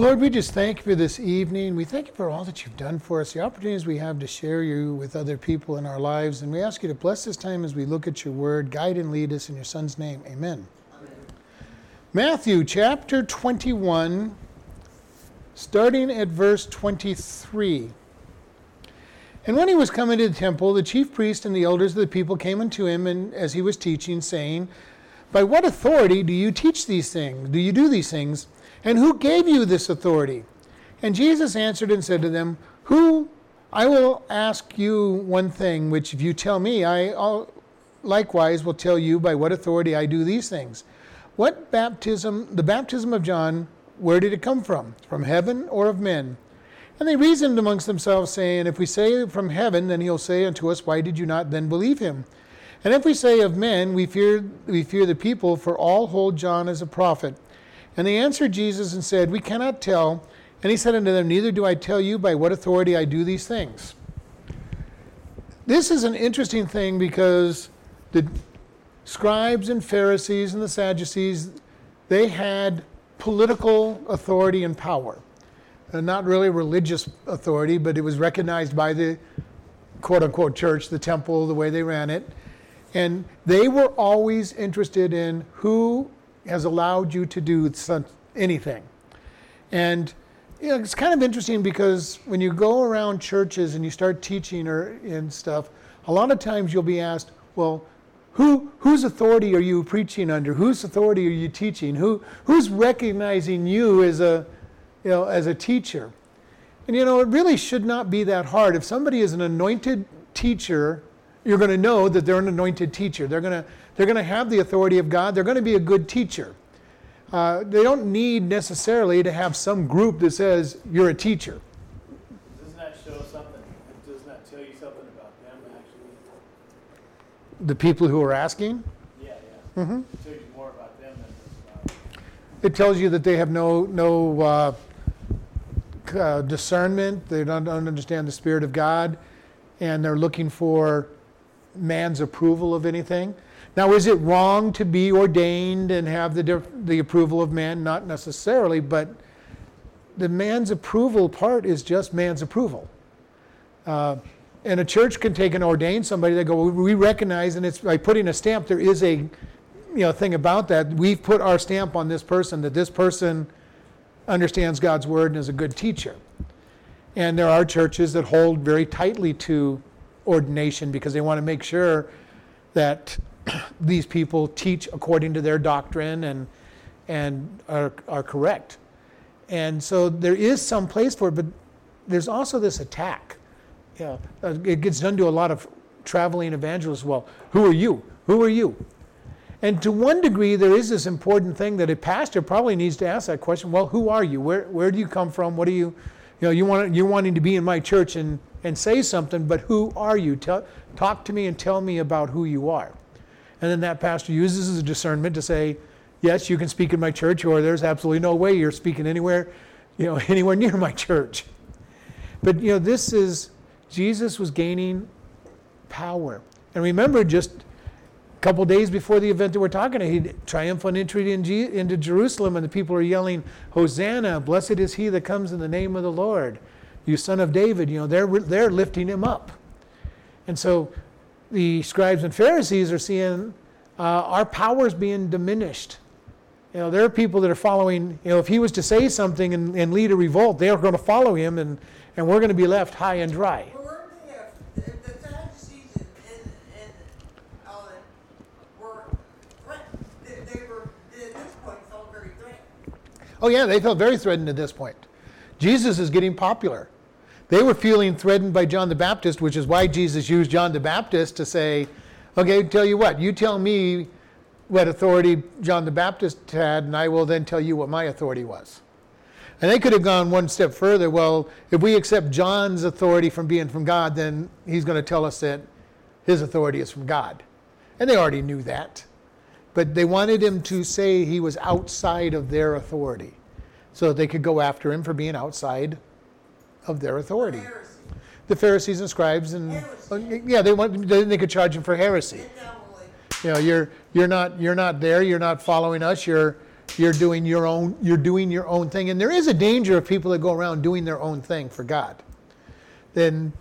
Lord, we just thank you for this evening. We thank you for all that you've done for us, the opportunities we have to share you with other people in our lives. And we ask you to bless this time as we look at your word, guide and lead us in your son's name. Amen. Amen. Matthew chapter 21, starting at verse 23. And when he was coming to the temple, the chief priest and the elders of the people came unto him and as he was teaching, saying, By what authority do you teach these things? Do you do these things? And who gave you this authority? And Jesus answered and said to them, Who I will ask you one thing, which if you tell me, I likewise will tell you by what authority I do these things. What baptism, the baptism of John, where did it come from? From heaven or of men? And they reasoned amongst themselves, saying, If we say from heaven, then he'll say unto us, Why did you not then believe him? And if we say of men, we fear, we fear the people, for all hold John as a prophet. And they answered Jesus and said, We cannot tell. And he said unto them, Neither do I tell you by what authority I do these things. This is an interesting thing because the scribes and Pharisees and the Sadducees, they had political authority and power. Uh, not really religious authority, but it was recognized by the quote unquote church, the temple, the way they ran it. And they were always interested in who has allowed you to do anything. And you know, it's kind of interesting because when you go around churches and you start teaching or and stuff, a lot of times you'll be asked, well, who, whose authority are you preaching under? Whose authority are you teaching? Who, who's recognizing you as a, you know, as a teacher? And you know, it really should not be that hard. If somebody is an anointed teacher, you're going to know that they're an anointed teacher. They're going to they're going to have the authority of God. They're going to be a good teacher. Uh, they don't need necessarily to have some group that says you're a teacher. Doesn't that show something? Doesn't that tell you something about them actually? The people who are asking? Yeah, yeah. Mm-hmm. It tells you more about them than about It tells you that they have no no uh, uh, discernment. They don't, don't understand the spirit of God, and they're looking for man's approval of anything. Now, is it wrong to be ordained and have the, the approval of man? Not necessarily, but the man's approval part is just man's approval. Uh, and a church can take and ordain somebody that go, we recognize, and it's by putting a stamp, there is a you know thing about that. We've put our stamp on this person that this person understands God's word and is a good teacher. And there are churches that hold very tightly to ordination because they want to make sure that these people teach according to their doctrine and, and are, are correct. And so there is some place for it, but there's also this attack. Yeah, uh, it gets done to a lot of traveling evangelists. Well, who are you? Who are you? And to one degree, there is this important thing that a pastor probably needs to ask that question. Well, who are you? Where, where do you come from? What do you, you know, you want, you're wanting to be in my church and, and say something, but who are you? Tell, talk to me and tell me about who you are. And then that pastor uses his discernment to say, yes, you can speak in my church, or there's absolutely no way you're speaking anywhere, you know, anywhere near my church. But you know, this is Jesus was gaining power. And remember, just a couple days before the event that we're talking, he triumphant entry into Jerusalem, and the people are yelling, "Hosanna! Blessed is he that comes in the name of the Lord, you Son of David." You know, they're they're lifting him up, and so the scribes and Pharisees are seeing uh, our powers being diminished. You know, there are people that are following, you know, if he was to say something and, and lead a revolt, they are going to follow him and, and we're going to be left high and dry. Oh, yeah, they felt very threatened at this point. Jesus is getting popular. They were feeling threatened by John the Baptist, which is why Jesus used John the Baptist to say, okay, tell you what, you tell me what authority John the Baptist had, and I will then tell you what my authority was. And they could have gone one step further. Well, if we accept John's authority from being from God, then he's going to tell us that his authority is from God. And they already knew that. But they wanted him to say he was outside of their authority so that they could go after him for being outside of their authority. The Pharisees and scribes, and uh, yeah, they want they, they could charge him for heresy. You know, you're you're not you're not there. You're not following us. You're you're doing your own you're doing your own thing and there is a danger of people that go around doing their own thing for god then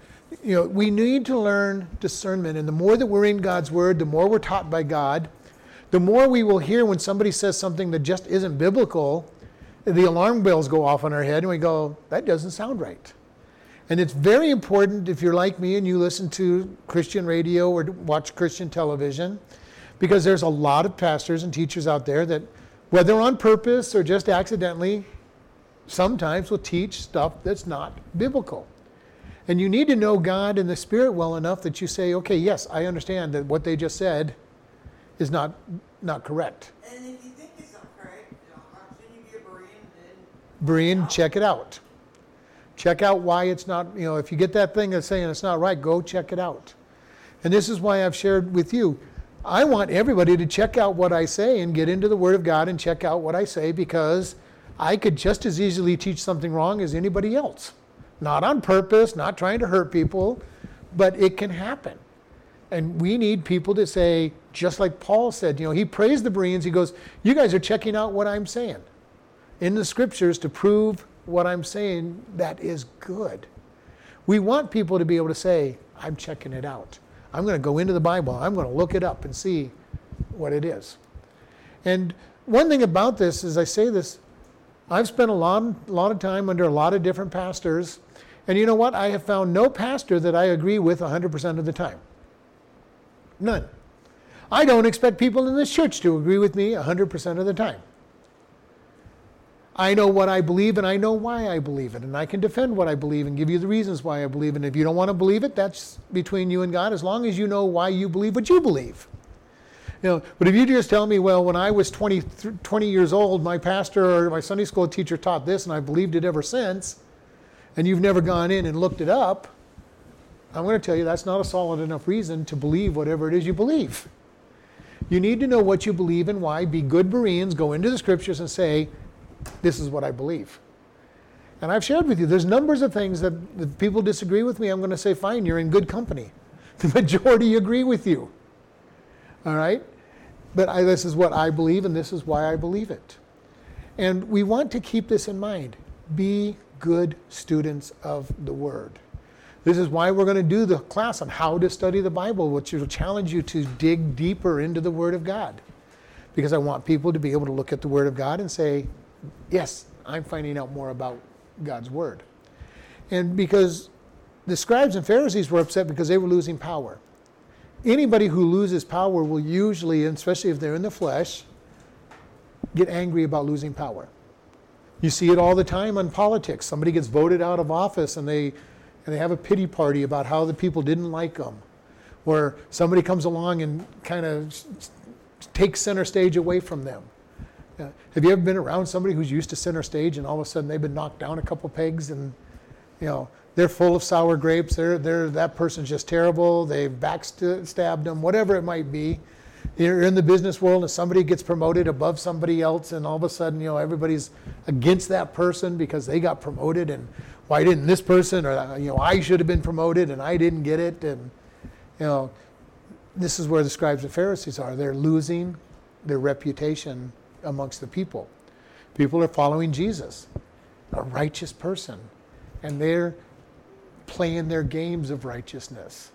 you know we need to learn discernment and the more that we're in god's word the more we're taught by god the more we will hear when somebody says something that just isn't biblical the alarm bells go off on our head and we go that doesn't sound right and it's very important if you're like me and you listen to christian radio or watch christian television because there's a lot of pastors and teachers out there that whether on purpose or just accidentally, sometimes will teach stuff that's not biblical. And you need to know God and the Spirit well enough that you say, okay, yes, I understand that what they just said is not, not correct. And if you think it's not correct, you know, how can you be a Berean, check it out. Check out why it's not, you know, if you get that thing that's saying it's not right, go check it out. And this is why I've shared with you I want everybody to check out what I say and get into the Word of God and check out what I say because I could just as easily teach something wrong as anybody else. Not on purpose, not trying to hurt people, but it can happen. And we need people to say, just like Paul said, you know, he praised the Bereans. He goes, You guys are checking out what I'm saying in the scriptures to prove what I'm saying that is good. We want people to be able to say, I'm checking it out. I'm going to go into the Bible. I'm going to look it up and see what it is. And one thing about this is I say this, I've spent a lot, a lot of time under a lot of different pastors. And you know what? I have found no pastor that I agree with 100% of the time. None. I don't expect people in this church to agree with me 100% of the time. I know what I believe and I know why I believe it. And I can defend what I believe and give you the reasons why I believe it. And if you don't want to believe it, that's between you and God, as long as you know why you believe what you believe. You know, but if you just tell me, well, when I was 20, 20 years old, my pastor or my Sunday school teacher taught this and I believed it ever since, and you've never gone in and looked it up, I'm going to tell you that's not a solid enough reason to believe whatever it is you believe. You need to know what you believe and why. Be good Bereans, go into the scriptures and say, this is what I believe. And I've shared with you, there's numbers of things that, that people disagree with me. I'm going to say, fine, you're in good company. The majority agree with you. All right? But I, this is what I believe, and this is why I believe it. And we want to keep this in mind. Be good students of the Word. This is why we're going to do the class on how to study the Bible, which will challenge you to dig deeper into the Word of God. Because I want people to be able to look at the Word of God and say, yes, I'm finding out more about God's word. And because the scribes and Pharisees were upset because they were losing power. Anybody who loses power will usually, especially if they're in the flesh, get angry about losing power. You see it all the time on politics. Somebody gets voted out of office and they and they have a pity party about how the people didn't like them. Or somebody comes along and kind of takes center stage away from them. Have you ever been around somebody who's used to center stage and all of a sudden they've been knocked down a couple pegs and you know they're full of sour grapes. They're, they're that person's just terrible. They've backstabbed them, whatever it might be. You're in the business world and somebody gets promoted above somebody else, and all of a sudden, you know, everybody's against that person because they got promoted, and why didn't this person, or you know, I should have been promoted and I didn't get it, and you know, this is where the scribes and Pharisees are. They're losing their reputation amongst the people. People are following Jesus, a righteous person, and they're playing their games of righteousness.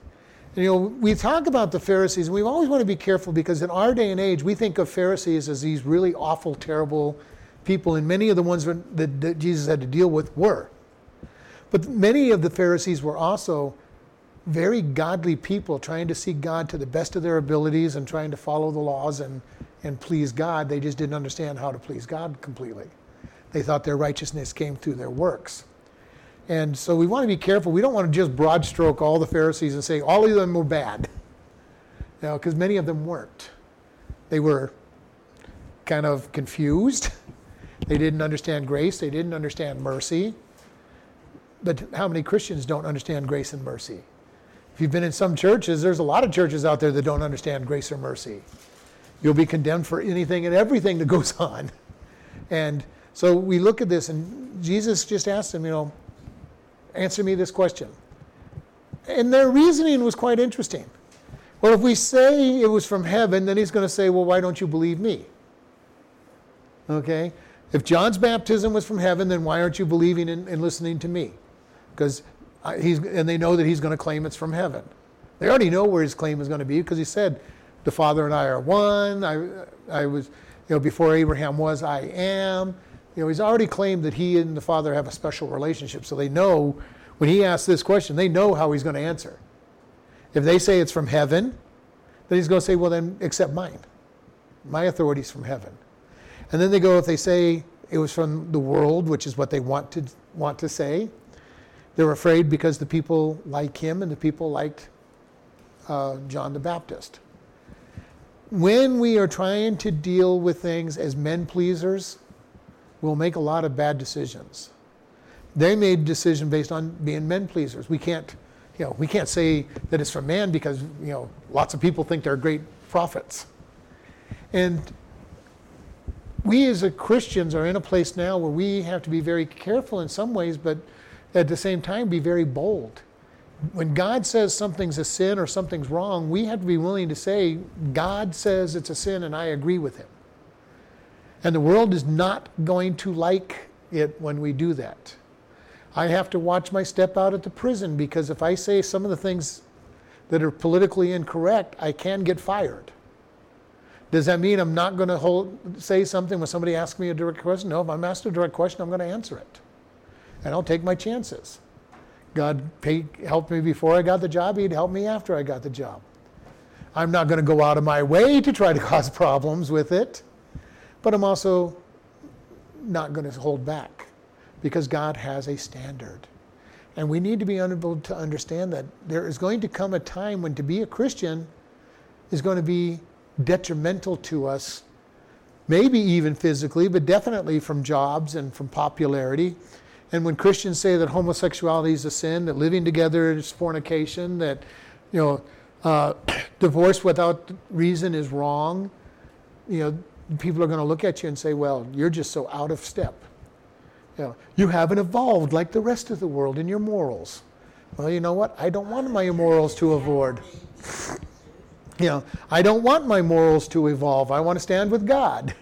You know, we talk about the Pharisees, and we always want to be careful because in our day and age, we think of Pharisees as these really awful, terrible people, and many of the ones that, that Jesus had to deal with were. But many of the Pharisees were also very godly people trying to seek God to the best of their abilities and trying to follow the laws and and please God. They just didn't understand how to please God completely. They thought their righteousness came through their works. And so we want to be careful. We don't want to just broad stroke all the Pharisees and say all of them were bad. Know, because many of them weren't. They were kind of confused. They didn't understand grace. They didn't understand mercy. But how many Christians don't understand grace and mercy? If you've been in some churches, there's a lot of churches out there that don't understand grace or mercy. You'll be condemned for anything and everything that goes on. And so we look at this, and Jesus just asked him, you know, answer me this question. And their reasoning was quite interesting. Well, if we say it was from heaven, then he's going to say, well, why don't you believe me? Okay? If John's baptism was from heaven, then why aren't you believing and, and listening to me? Because he's, and they know that he's going to claim it's from heaven. They already know where his claim is going to be because he said, "The Father and I are one." I, I was, you know, before Abraham was, I am. You know, he's already claimed that he and the Father have a special relationship. So they know when he asks this question, they know how he's going to answer. If they say it's from heaven, then he's going to say, "Well, then accept mine. My authority is from heaven." And then they go, if they say it was from the world, which is what they want to want to say, they're afraid because the people like him and the people liked uh, John the Baptist. When we are trying to deal with things as men pleasers, we'll make a lot of bad decisions. They made a decision based on being men pleasers. We can't, you know, we can't say that it's from man because you know lots of people think they're great prophets. And we as Christians are in a place now where we have to be very careful in some ways, but at the same time be very bold. When God says something's a sin or something's wrong, we have to be willing to say, God says it's a sin and I agree with him. And the world is not going to like it when we do that. I have to watch my step out at the prison because if I say some of the things that are politically incorrect, I can get fired. Does that mean I'm not going to hold, say something when somebody asks me a direct question? No, if I'm asked a direct question, I'm going to answer it. And I'll take my chances. God paid, helped me before I got the job, He'd help me after I got the job. I'm not going to go out of my way to try to cause problems with it, but I'm also not going to hold back because God has a standard. And we need to be able to understand that there is going to come a time when to be a Christian is going to be detrimental to us, maybe even physically, but definitely from jobs and from popularity. And when Christians say that homosexuality is a sin, that living together is fornication, that you know, uh, divorce without reason is wrong, you know, people are going to look at you and say, "Well, you're just so out of step. You know, you haven't evolved like the rest of the world in your morals." Well, you know what? I don't want my morals to evolve you know, I don't want my morals to evolve. I want to stand with God.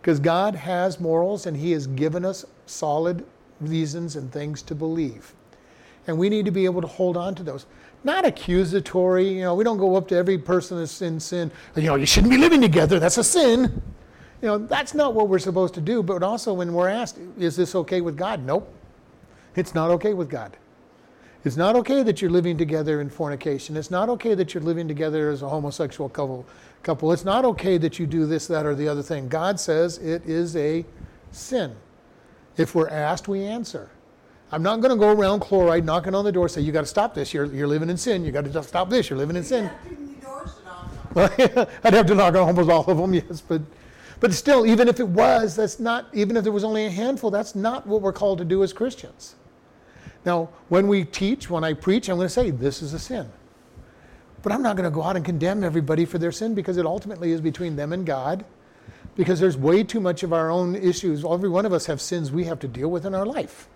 Because God has morals and He has given us solid reasons and things to believe. And we need to be able to hold on to those. Not accusatory, you know, we don't go up to every person that's in sin, you know, you shouldn't be living together, that's a sin. You know, that's not what we're supposed to do. But also, when we're asked, is this okay with God? Nope. It's not okay with God. It's not okay that you're living together in fornication. It's not okay that you're living together as a homosexual couple. couple. It's not okay that you do this, that, or the other thing. God says it is a sin. If we're asked, we answer. I'm not going to go around chloride knocking on the door say, you got to stop this. You're, you're living in sin. You got to stop this. You're living in sin. I'd have to knock on almost all of them, yes. But, but still, even if it was, that's not, even if there was only a handful, that's not what we're called to do as Christians. Now, when we teach, when I preach, I'm going to say this is a sin. But I'm not going to go out and condemn everybody for their sin because it ultimately is between them and God. Because there's way too much of our own issues. Every one of us have sins we have to deal with in our life.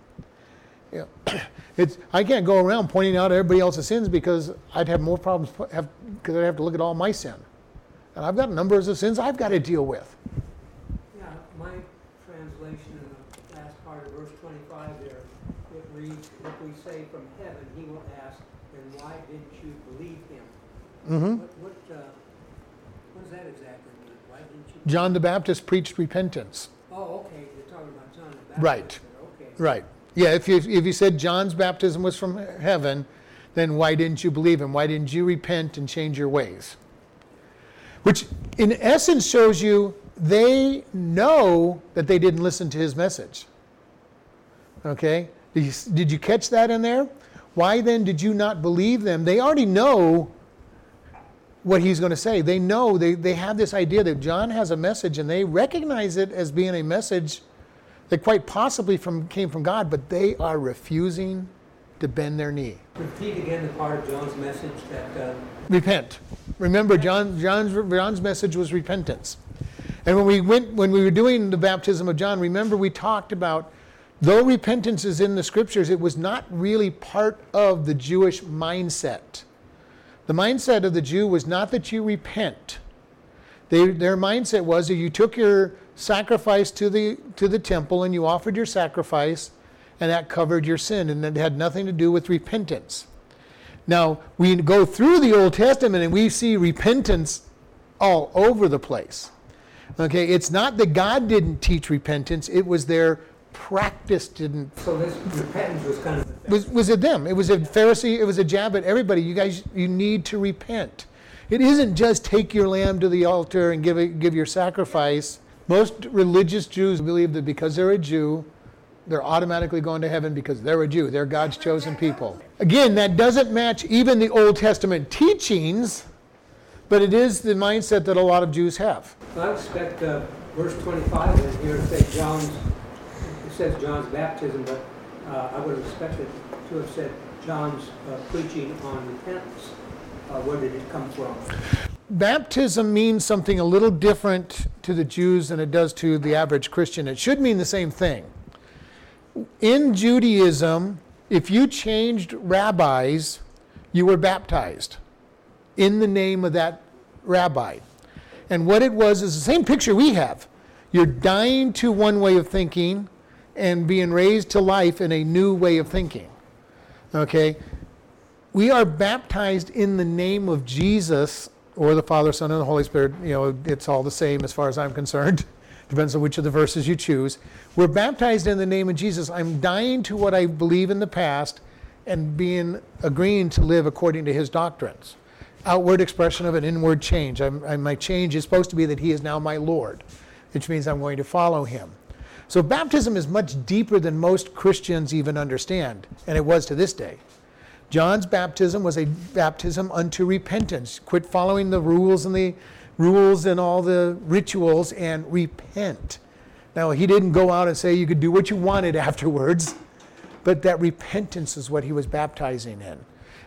Yeah. It's, I can't go around pointing out everybody else's sins because I'd have more problems have, because I'd have to look at all my sin. And I've got numbers of sins I've got to deal with. Yeah, my translation in the last part of verse 25 there it reads, if we say from heaven, he will ask, then why didn't you believe him? Mm-hmm. What, what, uh, what does that exactly mean? Why didn't you? John the Baptist preached repentance. Oh, okay, you're talking about John the Baptist. Right. Okay. Right. Yeah, if you, if you said John's baptism was from heaven, then why didn't you believe him? Why didn't you repent and change your ways? Which, in essence, shows you they know that they didn't listen to his message. Okay? Did you, did you catch that in there? Why then did you not believe them? They already know what he's going to say. They know, they, they have this idea that John has a message and they recognize it as being a message that quite possibly from, came from God, but they are refusing to bend their knee. Repeat again the part of John's message that. Uh, Repent. Remember, John, John's, John's message was repentance. And when we went, when we were doing the baptism of John, remember we talked about Though repentance is in the scriptures, it was not really part of the Jewish mindset. The mindset of the Jew was not that you repent. They, their mindset was that you took your sacrifice to the to the temple and you offered your sacrifice and that covered your sin and it had nothing to do with repentance. Now, we go through the Old Testament and we see repentance all over the place. Okay, it's not that God didn't teach repentance, it was their practice didn't So this repentance was kind of was, was it them? It was a Pharisee, it was a jab at everybody. You guys you need to repent. It isn't just take your lamb to the altar and give it, give your sacrifice. Most religious Jews believe that because they're a Jew, they're automatically going to heaven because they're a Jew. They're God's chosen people. Again, that doesn't match even the Old Testament teachings, but it is the mindset that a lot of Jews have. I expect uh, verse 25 in here to say John's, says John's baptism, but uh, I would have expected to have said John's uh, preaching on repentance. Uh, Where did it come from? Baptism means something a little different to the Jews than it does to the average Christian. It should mean the same thing. In Judaism, if you changed rabbis, you were baptized in the name of that rabbi. And what it was is the same picture we have. You're dying to one way of thinking and being raised to life in a new way of thinking. Okay? We are baptized in the name of Jesus or the Father, Son, and the Holy Spirit. You know, it's all the same as far as I'm concerned. Depends on which of the verses you choose. We're baptized in the name of Jesus. I'm dying to what I believe in the past and being agreeing to live according to his doctrines. Outward expression of an inward change. I'm, I, my change is supposed to be that he is now my Lord, which means I'm going to follow him. So baptism is much deeper than most Christians even understand, and it was to this day. John's baptism was a baptism unto repentance. Quit following the rules and the rules and all the rituals and repent. Now, he didn't go out and say you could do what you wanted afterwards, but that repentance is what he was baptizing in.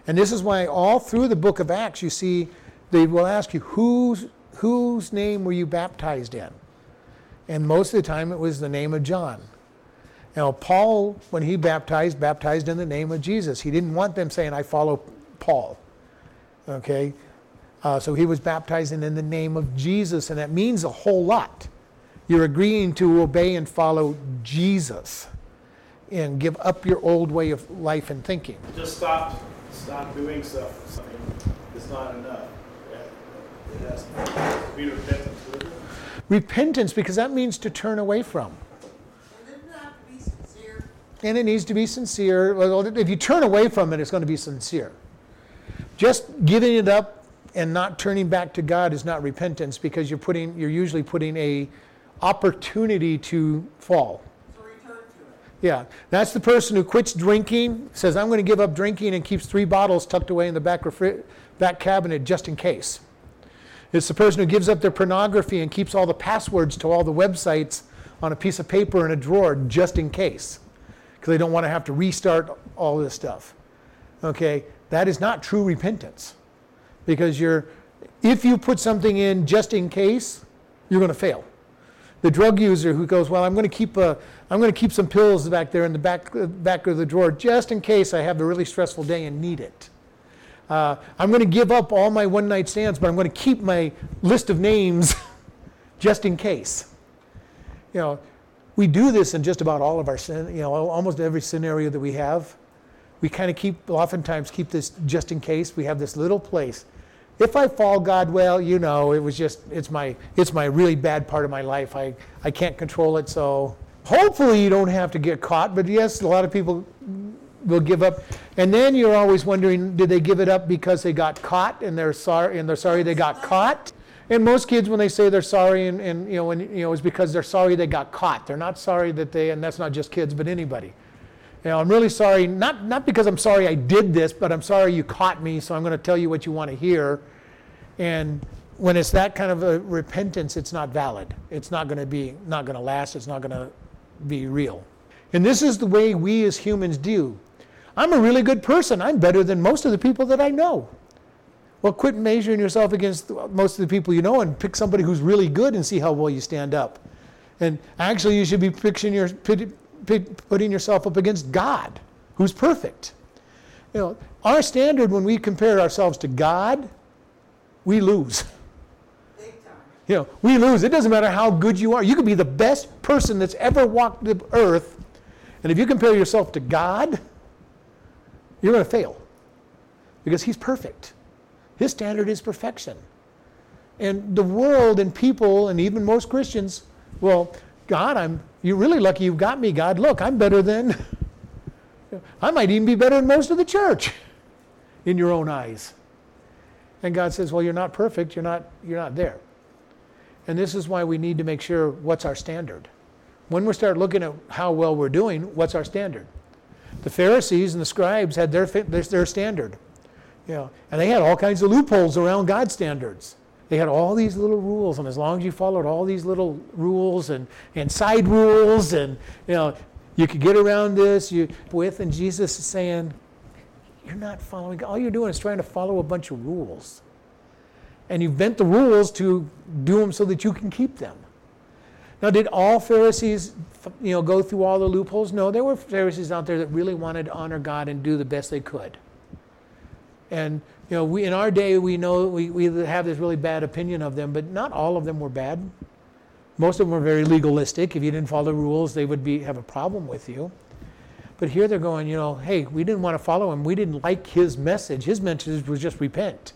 And this is why all through the book of Acts you see they will ask you whose whose name were you baptized in? And most of the time it was the name of John. Now, Paul, when he baptized, baptized in the name of Jesus. He didn't want them saying, I follow Paul. Okay? Uh, so he was baptizing in the name of Jesus, and that means a whole lot. You're agreeing to obey and follow Jesus and give up your old way of life and thinking. Just stop, stop doing stuff. Is not enough. It has to be repentance. Repentance, because that means to turn away from. And didn't to be sincere? And it needs to be sincere. If you turn away from it, it's going to be sincere. Just giving it up and not turning back to God is not repentance because you're putting you're usually putting a opportunity to fall. So return to it. Yeah, that's the person who quits drinking, says I'm going to give up drinking and keeps three bottles tucked away in the back refri- back cabinet just in case. It's the person who gives up their pornography and keeps all the passwords to all the websites on a piece of paper in a drawer just in case, because they don't want to have to restart all this stuff. Okay, that is not true repentance, because you're, if you put something in just in case, you're going to fail. The drug user who goes, well, I'm going to keep a, I'm going to keep some pills back there in the back back of the drawer just in case I have a really stressful day and need it. Uh, I'm going to give up all my one night stands, but I'm going to keep my list of names just in case. You know, we do this in just about all of our, you know, almost every scenario that we have. We kind of keep, oftentimes, keep this just in case. We have this little place. If I fall, God, well, you know, it was just, it's my, it's my really bad part of my life. I, I can't control it, so hopefully you don't have to get caught. But yes, a lot of people will give up. And then you're always wondering, did they give it up because they got caught and they're sorry and they're sorry they got caught? And most kids, when they say they're sorry, and, and you know, and, you know, it's because they're sorry they got caught. They're not sorry that they, and that's not just kids, but anybody. You know, I'm really sorry, not, not because I'm sorry I did this, but I'm sorry you caught me, so I'm going to tell you what you want to hear. And when it's that kind of a repentance, it's not valid. It's not going to be, not going to last. It's not going to be real. And this is the way we as humans do. I'm a really good person. I'm better than most of the people that I know. Well, quit measuring yourself against most of the people you know and pick somebody who's really good and see how well you stand up. And actually, you should be your, put- put- putting yourself up against God, who's perfect. You know, our standard when we compare ourselves to God, we lose. You know, we lose. It doesn't matter how good you are. You could be the best person that's ever walked the earth, and if you compare yourself to God, you're going to fail because He's perfect. His standard is perfection. And the world and people and even most Christians, well, God, I'm you're really lucky you've got me, God. Look, I'm better than I might even be better than most of the church in your own eyes. And God says, Well, you're not perfect, you're not you're not there. And this is why we need to make sure what's our standard. When we start looking at how well we're doing, what's our standard? The Pharisees and the scribes had their, their standard. You know, and they had all kinds of loopholes around God's standards. They had all these little rules, and as long as you followed all these little rules and, and side rules, and you know, you could get around this you with, and Jesus is saying, You're not following, all you're doing is trying to follow a bunch of rules. And you've bent the rules to do them so that you can keep them. Now, did all Pharisees, you know, go through all the loopholes? No, there were Pharisees out there that really wanted to honor God and do the best they could. And you know, we in our day we know we, we have this really bad opinion of them, but not all of them were bad. Most of them were very legalistic. If you didn't follow the rules, they would be have a problem with you. But here they're going, you know, hey, we didn't want to follow him. We didn't like his message. His message was just repent.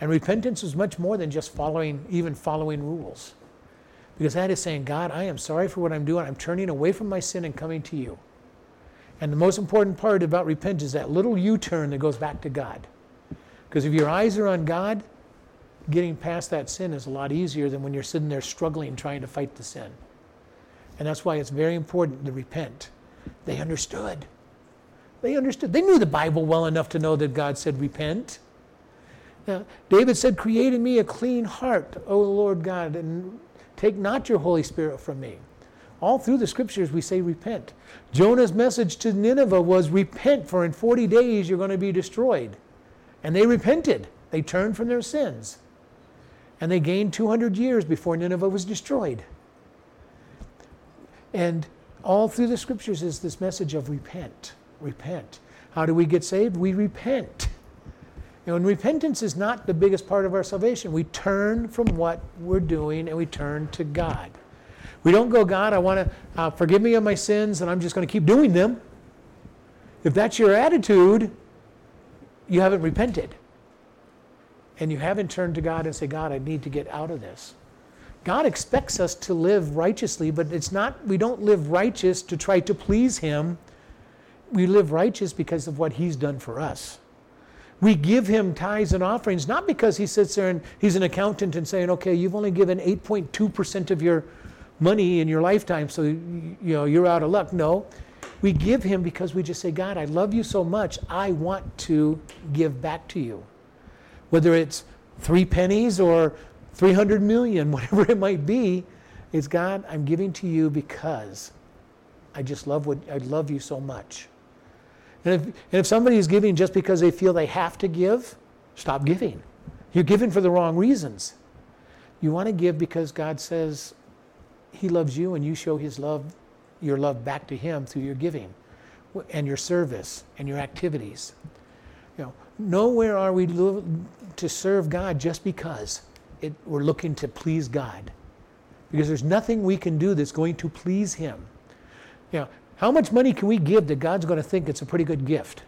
And repentance is much more than just following, even following rules. Because that is saying, God, I am sorry for what I'm doing. I'm turning away from my sin and coming to you. And the most important part about repentance is that little U turn that goes back to God. Because if your eyes are on God, getting past that sin is a lot easier than when you're sitting there struggling trying to fight the sin. And that's why it's very important to repent. They understood. They understood. They knew the Bible well enough to know that God said, repent. Now, David said, Create in me a clean heart, O Lord God, and take not your Holy Spirit from me. All through the scriptures, we say repent. Jonah's message to Nineveh was repent, for in 40 days you're going to be destroyed. And they repented. They turned from their sins. And they gained 200 years before Nineveh was destroyed. And all through the scriptures is this message of repent. Repent. How do we get saved? We repent. You know, and repentance is not the biggest part of our salvation. We turn from what we're doing and we turn to God. We don't go, God, I want to uh, forgive me of my sins and I'm just going to keep doing them. If that's your attitude, you haven't repented. And you haven't turned to God and say, God, I need to get out of this. God expects us to live righteously, but it's not, we don't live righteous to try to please Him. We live righteous because of what He's done for us. We give him tithes and offerings not because he sits there and he's an accountant and saying, okay, you've only given 8.2% of your money in your lifetime, so you know you're out of luck. No, we give him because we just say, God, I love you so much, I want to give back to you. Whether it's three pennies or 300 million, whatever it might be, it's God, I'm giving to you because I just love what I love you so much. And if, and if somebody is giving just because they feel they have to give, stop giving. You're giving for the wrong reasons. You want to give because God says He loves you and you show His love, your love back to Him through your giving and your service and your activities. You know, nowhere are we to serve God just because it, we're looking to please God. Because there's nothing we can do that's going to please Him. You know, how much money can we give that God's going to think it's a pretty good gift?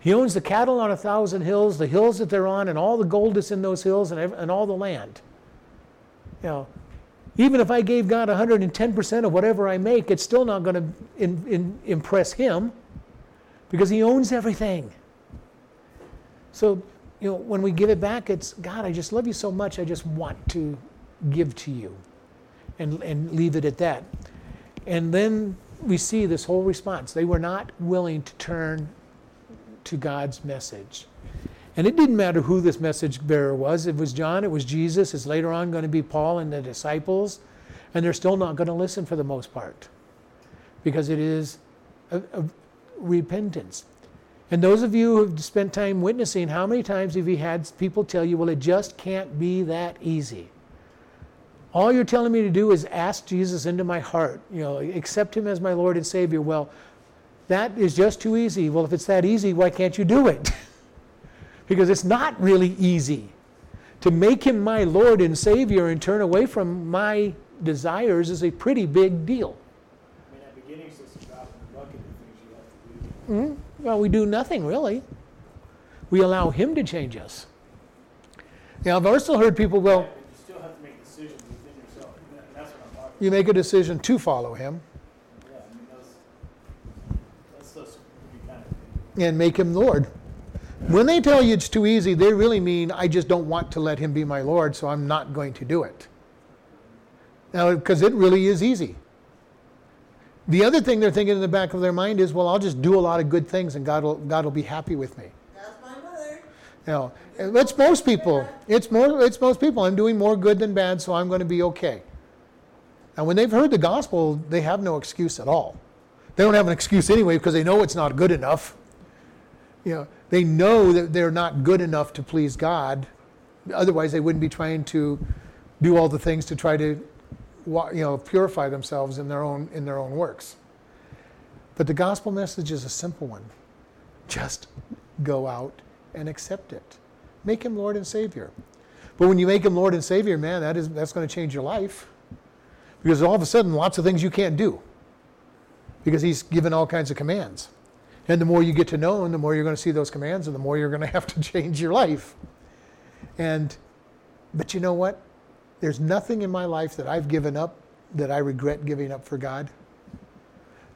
He owns the cattle on a thousand hills, the hills that they're on, and all the gold that's in those hills and, and all the land. You know, even if I gave God 110% of whatever I make, it's still not going to impress Him because He owns everything. So, you know, when we give it back, it's God, I just love you so much, I just want to give to you and, and leave it at that. And then we see this whole response. They were not willing to turn to God's message. And it didn't matter who this message bearer was. It was John, it was Jesus, it's later on going to be Paul and the disciples. And they're still not going to listen for the most part because it is a, a repentance. And those of you who've spent time witnessing, how many times have you had people tell you, well, it just can't be that easy? All you're telling me to do is ask Jesus into my heart, you know, accept him as my Lord and Savior. Well, that is just too easy. Well, if it's that easy, why can't you do it? because it's not really easy. To make him my Lord and Savior and turn away from my desires is a pretty big deal. I mean, at beginning, it's just a drop in the bucket of things you have to do. Mm, Well, we do nothing really. We allow him to change us. Now, I've also heard people, well, But you still have to make decisions within yourself, and that- that's what I'm talking you make a decision to follow him. Yeah, I mean, that's, that's kind of, and make him Lord. When they tell you it's too easy, they really mean, I just don't want to let him be my Lord, so I'm not going to do it. Now, because it really is easy. The other thing they're thinking in the back of their mind is, well, I'll just do a lot of good things and God will, God will be happy with me. That's my mother. You know, it's most people. It's more. It's most people. I'm doing more good than bad, so I'm going to be okay. And when they've heard the gospel, they have no excuse at all. They don't have an excuse anyway because they know it's not good enough. You know, they know that they're not good enough to please God. Otherwise, they wouldn't be trying to do all the things to try to, you know, purify themselves in their own in their own works. But the gospel message is a simple one. Just go out and accept it. Make him Lord and Savior. But when you make him Lord and Savior, man, that is that's going to change your life. Because all of a sudden lots of things you can't do. Because he's given all kinds of commands. And the more you get to know him, the more you're going to see those commands and the more you're going to have to change your life. And but you know what? There's nothing in my life that I've given up that I regret giving up for God.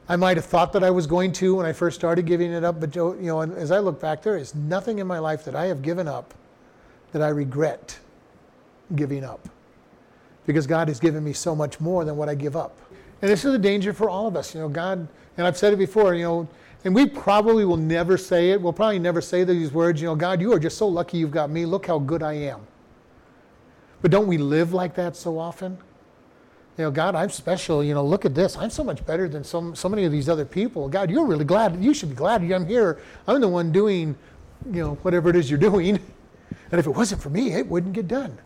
I might have thought that I was going to when I first started giving it up, but you know, as I look back, there is nothing in my life that I have given up that I regret giving up. Because God has given me so much more than what I give up. And this is a danger for all of us. You know, God, and I've said it before, you know, and we probably will never say it. We'll probably never say these words, you know, God, you are just so lucky you've got me. Look how good I am. But don't we live like that so often? You know, God, I'm special. You know, look at this. I'm so much better than so, so many of these other people. God, you're really glad. You should be glad I'm here. I'm the one doing, you know, whatever it is you're doing. And if it wasn't for me, it wouldn't get done.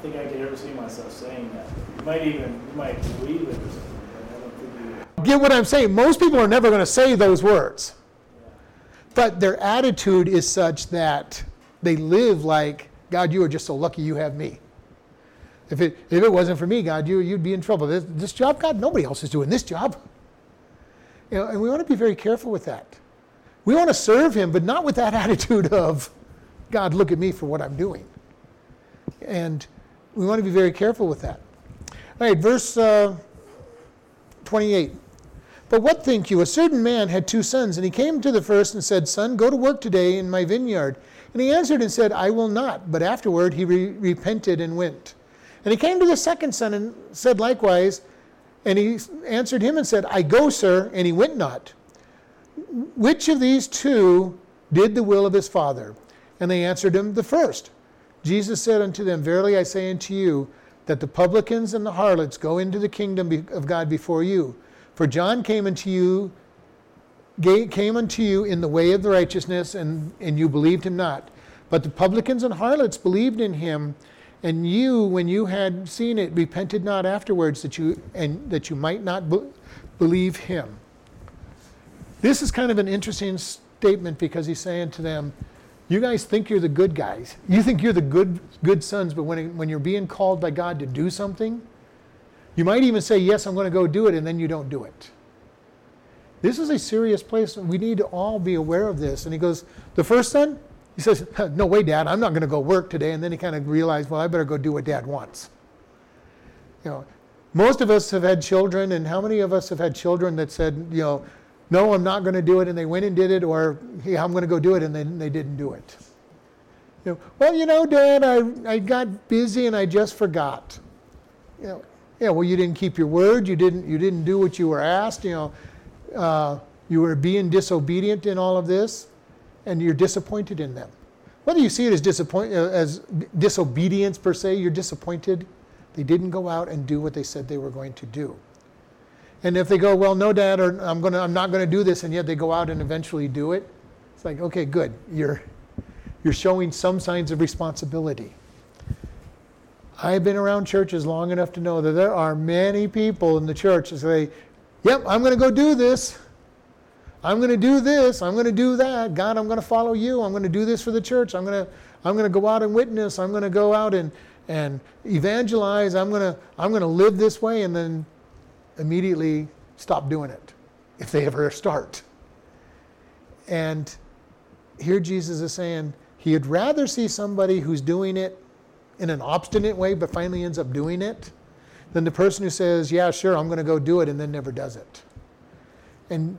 I don't think I could ever see myself saying that. You might even, you might believe it or something, but I don't think you, Get what I'm saying? Most people are never going to say those words. yeah. But their attitude is such that they live like, God, you are just so lucky you have me. If it, if it wasn't for me, God, you, you'd be in trouble. This, this job, God, nobody else is doing this job. You know, and we want to be very careful with that. We want to serve Him, but not with that attitude of, God, look at me for what I'm doing. And we want to be very careful with that. All right, verse uh, 28. But what think you? A certain man had two sons, and he came to the first and said, Son, go to work today in my vineyard. And he answered and said, I will not. But afterward he re- repented and went. And he came to the second son and said likewise. And he answered him and said, I go, sir. And he went not. Which of these two did the will of his father? And they answered him, The first. Jesus said unto them, Verily I say unto you, that the publicans and the harlots go into the kingdom of God before you. For John came unto you, came unto you in the way of the righteousness, and, and you believed him not. But the publicans and harlots believed in him, and you, when you had seen it, repented not afterwards, that you and that you might not be- believe him. This is kind of an interesting statement because he's saying to them, you guys think you're the good guys. You think you're the good good sons, but when, when you're being called by God to do something, you might even say, Yes, I'm going to go do it, and then you don't do it. This is a serious place. We need to all be aware of this. And he goes, The first son? He says, No way, Dad, I'm not going to go work today. And then he kind of realized, Well, I better go do what Dad wants. You know, most of us have had children, and how many of us have had children that said, You know, no, I'm not going to do it, and they went and did it, or yeah, I'm going to go do it, and then they didn't do it. You know, well, you know, Dad, I, I got busy and I just forgot. You know, yeah, well, you didn't keep your word. You didn't you didn't do what you were asked. You know, uh, you were being disobedient in all of this, and you're disappointed in them. Whether you see it as disappoint uh, as disobedience per se, you're disappointed. They didn't go out and do what they said they were going to do. And if they go, well, no, Dad, or I'm gonna, I'm not to do this, and yet they go out and eventually do it, it's like, okay, good. You're, you're showing some signs of responsibility. I've been around churches long enough to know that there are many people in the church that say, yep, I'm going to go do this. I'm going to do this. I'm going to do that. God, I'm going to follow you. I'm going to do this for the church. I'm going to, I'm going to go out and witness. I'm going to go out and, and evangelize. I'm going to, I'm going to live this way and then immediately stop doing it if they ever start. And here Jesus is saying he'd rather see somebody who's doing it in an obstinate way but finally ends up doing it than the person who says, Yeah, sure, I'm going to go do it and then never does it. And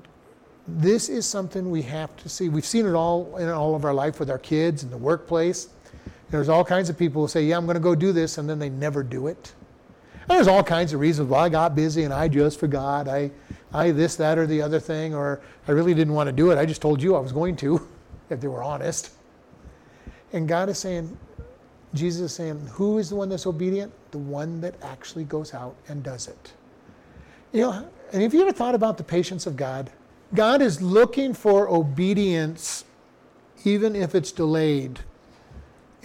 this is something we have to see. We've seen it all in all of our life with our kids in the workplace. There's all kinds of people who say, Yeah, I'm going to go do this, and then they never do it. And there's all kinds of reasons. Well, I got busy and I just forgot. I, I this, that, or the other thing, or I really didn't want to do it. I just told you I was going to, if they were honest. And God is saying, Jesus is saying, who is the one that's obedient? The one that actually goes out and does it. You know, and have you ever thought about the patience of God? God is looking for obedience, even if it's delayed.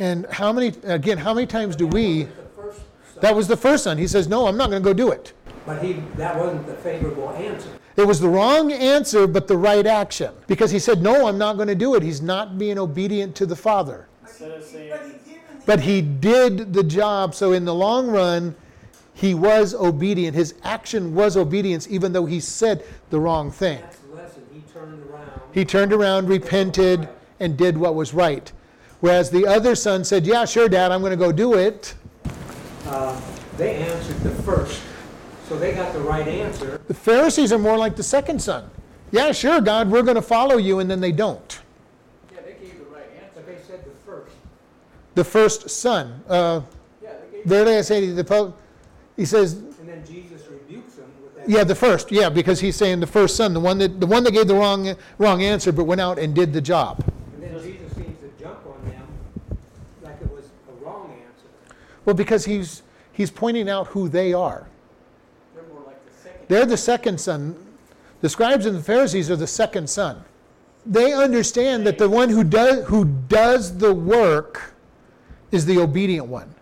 And how many, again, how many times do we? The first son, That was the first son. He says, No, I'm not going to go do it. But he, that wasn't the favorable answer. It was the wrong answer, but the right action. Because he said, No, I'm not going to do it. He's not being obedient to the Father. Instead of saying, But he But he did the job. So in the long run, he was obedient. His action was obedience, even though he said the wrong thing. That's the lesson. He turned around. He turned around, repented, and did what was right. Whereas the other son said, Yeah, sure, Dad, I'm going to go do it. Uh, they answered the first, so they got the right answer. The Pharisees are more like the second son. Yeah, sure, God, we're going to follow you, and then they don't. yeah, they gave the right answer. But they said the first. The first son. Uh, Yeah, they gave. there I say the po- he says, And then Jesus rebukes them with that. yeah, the first, yeah, because he's saying the first son, the one that the one that gave the wrong wrong answer, but went out and did the job. And then Jesus seems to jump on them like it was a wrong answer. Well, because he's he's pointing out who they are. They're more like the second. They're the second son. The scribes and the Pharisees are the second son. They understand that the one who does who does the work is the obedient one.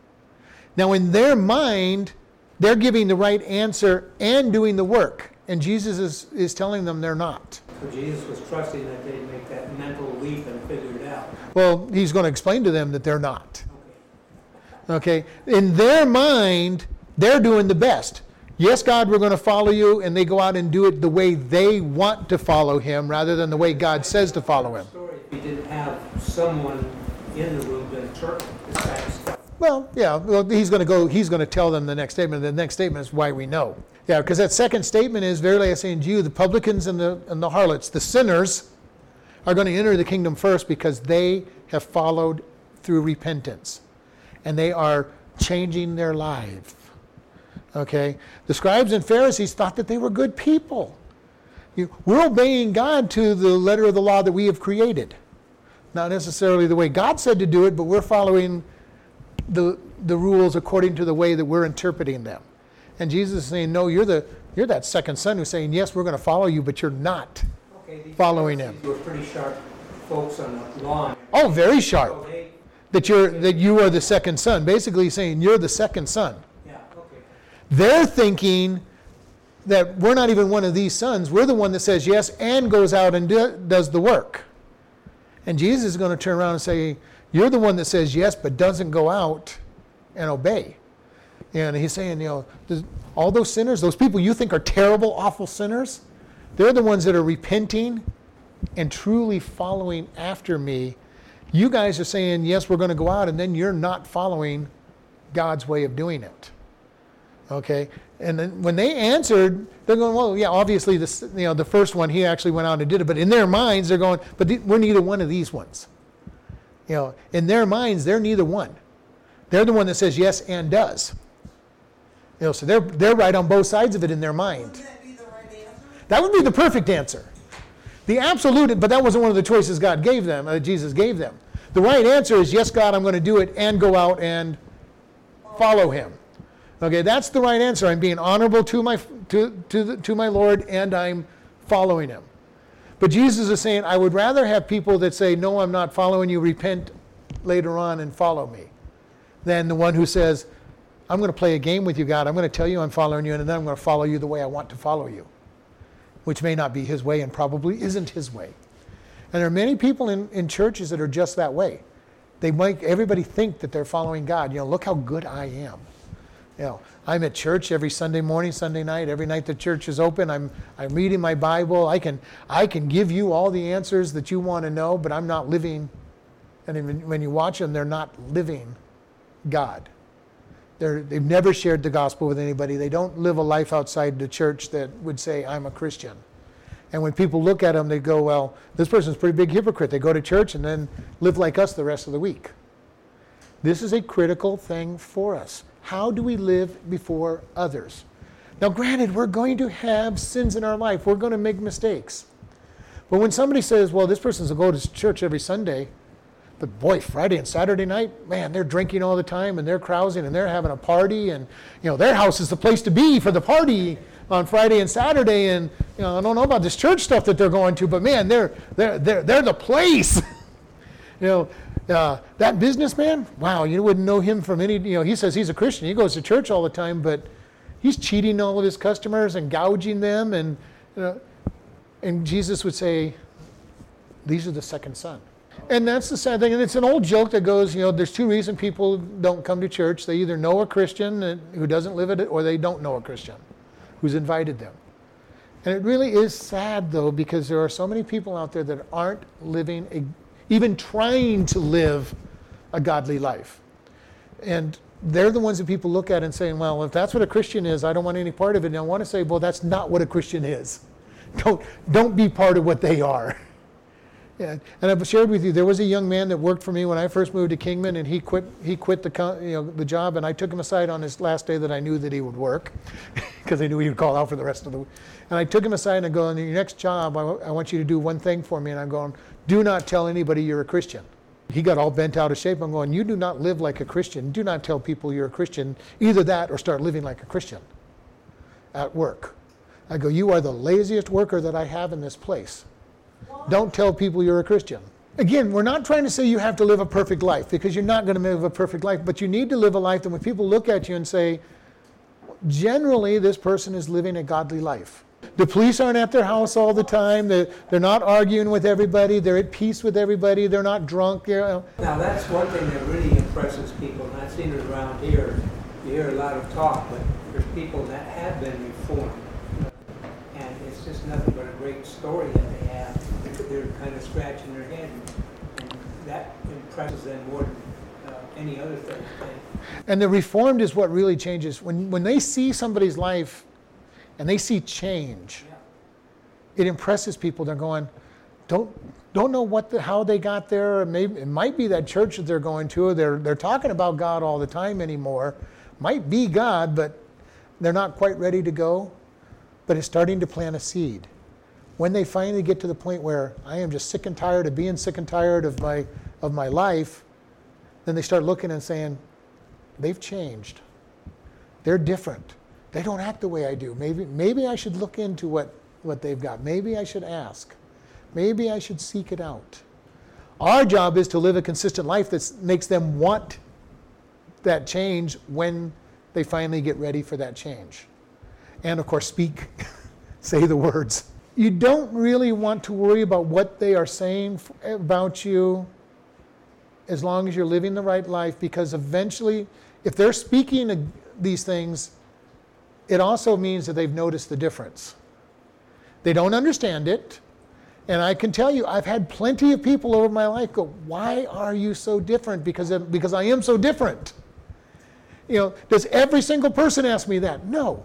Now, in their mind, they're giving the right answer and doing the work. And Jesus is, is telling them they're not. So Jesus was trusting that they'd make that mental leap and figure it out. Well, he's going to explain to them that they're not. Okay. In their mind, they're doing the best. Yes, God, we're going to follow you, and they go out and do it the way they want to follow him rather than the way God says to follow him. He didn't have someone in the room to interpret this kind of stuff. Well, yeah, well, he's going to go, he's going to tell them the next statement. The next statement is why we know. Yeah, because that second statement is, Verily I say unto you, the publicans and the, and the harlots, the sinners, are going to enter the kingdom first because they have followed through repentance. And they are changing their life. Okay? The scribes and Pharisees thought that they were good people. You, we're obeying God to the letter of the law that we have created. Not necessarily the way God said to do it, but we're following the, the rules according to the way that we're interpreting them. And Jesus is saying, No, you're, the, you're that second son who's saying, Yes, we're going to follow you, but you're not. Okay, Following him. Were pretty sharp folks on the lawn. Oh, very sharp. That, you're, that you are the second son. Basically saying, You're the second son. yeah, okay. They're thinking that we're not even one of these sons. We're the one that says yes and goes out and do, does the work. And Jesus is going to turn around and say, You're the one that says yes but doesn't go out and obey. And he's saying, You know, all those sinners, those people you think are terrible, awful sinners, they're the ones that are repenting and truly following after me. You guys are saying, Yes, we're going to go out, and then you're not following God's way of doing it. Okay, and then when they answered, they're going, well, yeah, obviously this, you know, the first one he actually went out and did it, but in their minds they're going, but the- we're neither one of these ones. You know, in their minds they're neither one. They're the one that says yes and does. You know, so they're they're right on both sides of it in their mind. Wouldn't that be the right answer? That would be the perfect answer. The absolute, but that wasn't one of the choices God gave them, uh, Jesus gave them. The right answer is, yes, God, I'm going to do it and go out and follow him. Okay, that's the right answer. I'm being honorable to my, to, to, the, to my Lord and I'm following him. But Jesus is saying, I would rather have people that say, No, I'm not following you, repent later on and follow me, than the one who says, I'm going to play a game with you, God. I'm going to tell you I'm following you, and then I'm going to follow you the way I want to follow you which may not be his way and probably isn't his way. And there are many people in, in churches that are just that way. they make everybody think that they're following God. You know, look how good I am. You know, I'm at church every Sunday morning, Sunday night, every night the church is open. I'm, I'm reading my Bible. I can, I can give you all the answers that you want to know, but I'm not living. And when you watch them, they're not living God. They're, they've never shared the gospel with anybody. They don't live a life outside the church that would say, I'm a Christian. And when people look at them, they go, well, this person's a pretty big hypocrite. They go to church and then live like us the rest of the week. This is a critical thing for us. How do we live before others? Now, granted, we're going to have sins in our life, we're going to make mistakes. But when somebody says, well, this person's going to go to church every Sunday, but boy, Friday and Saturday night, man, they're drinking all the time and they're carousing and they're having a party and you know their house is the place to be for the party on Friday and Saturday, and you know, I don't know about this church stuff that they're going to, but man, they're they're they're, they're the place. you know, uh, that businessman, wow, you wouldn't know him from any. You know, he says he's a Christian. He goes to church all the time, but he's cheating all of his customers and gouging them, and you know, and Jesus would say, these are the second son. And that's the sad thing. And it's an old joke that goes, you know, there's two reasons people don't come to church. They either know a Christian who doesn't live it, or they don't know a Christian who's invited them. And it really is sad, though, because there are so many people out there that aren't living, a, even trying to live a godly life. And they're the ones that people look at and saying, well, if that's what a Christian is, I don't want any part of it. And I want to say, well, that's not what a Christian is. Don't, don't be part of what they are. Yeah, and I've shared with you there was a young man that worked for me when I first moved to Kingman, and he quit. He quit the you know the job, and I took him aside on his last day that I knew that he would work, because I knew he would call out for the rest of the. week. And I took him aside and I go, "In your next job, I, I want you to do one thing for me." And I'm going, "Do not tell anybody you're a Christian." He got all bent out of shape. I'm going, "You do not live like a Christian. Do not tell people you're a Christian. Either that or start living like a Christian." At work, I go, "You are the laziest worker that I have in this place." Don't tell people you're a Christian. Again, we're not trying to say you have to live a perfect life because you're not going to live a perfect life, but you need to live a life that when people look at you and say, generally, this person is living a godly life. The police aren't at their house all the time. They're, they're not arguing with everybody. They're at peace with everybody. They're not drunk. You know. Now, that's one thing that really impresses people, and I've seen it around here. You hear a lot of talk, but there's people that have been reformed. And it's just nothing but a great story that they have they're kind of scratching their head, and impresses them more than uh, any other thing. And the reformed is what really changes. When, when they see somebody's life and they see change, yeah. it impresses people. They're going, don't, don't know what the, how they got there. Maybe, it might be that church that they're going to. They're, they're talking about God all the time anymore. Might be God, but they're not quite ready to go. But it's starting to plant a seed when they finally get to the point where I am just sick and tired of being sick and tired of my, of my life, then they start looking and saying, they've changed. They're different. They don't act the way I do. Maybe, maybe I should look into what, what they've got. Maybe I should ask. Maybe I should seek it out. Our job is to live a consistent life that makes them want that change when they finally get ready for that change. And of course, speak, say the words you don't really want to worry about what they are saying about you as long as you're living the right life because eventually if they're speaking these things it also means that they've noticed the difference. They don't understand it. And i can tell you i've had plenty of people over my life go why are you so different? Because, of, because i am so different. You know does every single person ask me that? No.